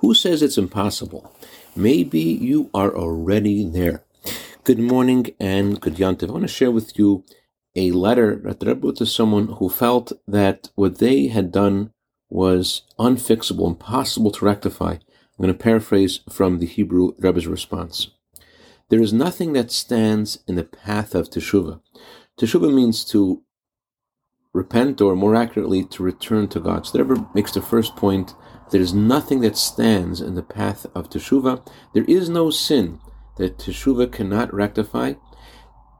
Who says it's impossible? Maybe you are already there. Good morning and good yantiv. I want to share with you a letter that Rebbe wrote to someone who felt that what they had done was unfixable, impossible to rectify. I'm going to paraphrase from the Hebrew Rebbe's response. There is nothing that stands in the path of Teshuvah. Teshuvah means to repent, or more accurately, to return to God. So, the Rebbe makes the first point there is nothing that stands in the path of Teshuvah. There is no sin that Teshuvah cannot rectify.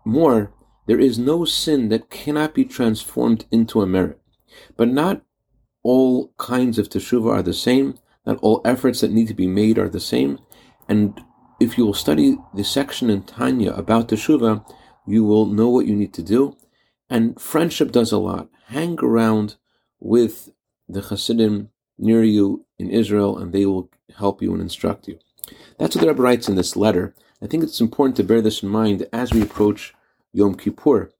More, there is no sin that cannot be transformed into a merit. But not all kinds of Teshuvah are the same. Not all efforts that need to be made are the same. And if you will study the section in Tanya about Teshuvah, you will know what you need to do. And friendship does a lot. Hang around with the Hasidim near you in Israel, and they will help you and instruct you. That's what the Rebbe writes in this letter. I think it's important to bear this in mind as we approach Yom Kippur.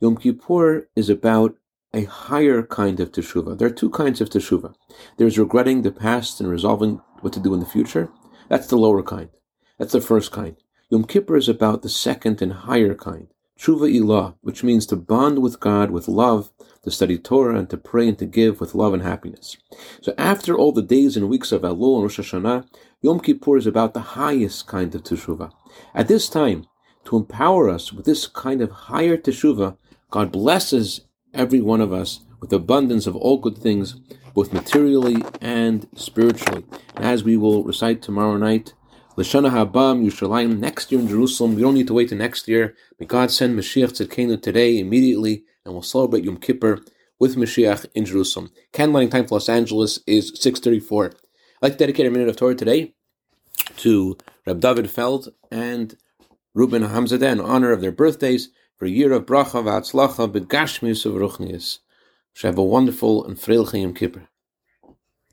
Yom Kippur is about a higher kind of teshuvah. There are two kinds of teshuvah. There's regretting the past and resolving what to do in the future. That's the lower kind. That's the first kind. Yom Kippur is about the second and higher kind. Tshuva ilah, which means to bond with God with love to study Torah and to pray and to give with love and happiness. So after all the days and weeks of Elul and Rosh Hashanah, Yom Kippur is about the highest kind of teshuvah. At this time, to empower us with this kind of higher teshuvah, God blesses every one of us with abundance of all good things, both materially and spiritually. And as we will recite tomorrow night, Lashana Haba'ah B'Yerushalayim next year in Jerusalem. We don't need to wait to next year. May God send Mashiach Tzidkenu today, immediately, and we'll celebrate Yom Kippur with Mashiach in Jerusalem. Candlelighting time for Los Angeles is 6.34. I'd like to dedicate a minute of Torah today to Reb David Feld and Ruben Hamzadeh in honor of their birthdays for a year of bracha v'atzlacha b'gashmius of ruchnius. Should have a wonderful and frail Yom Kippur.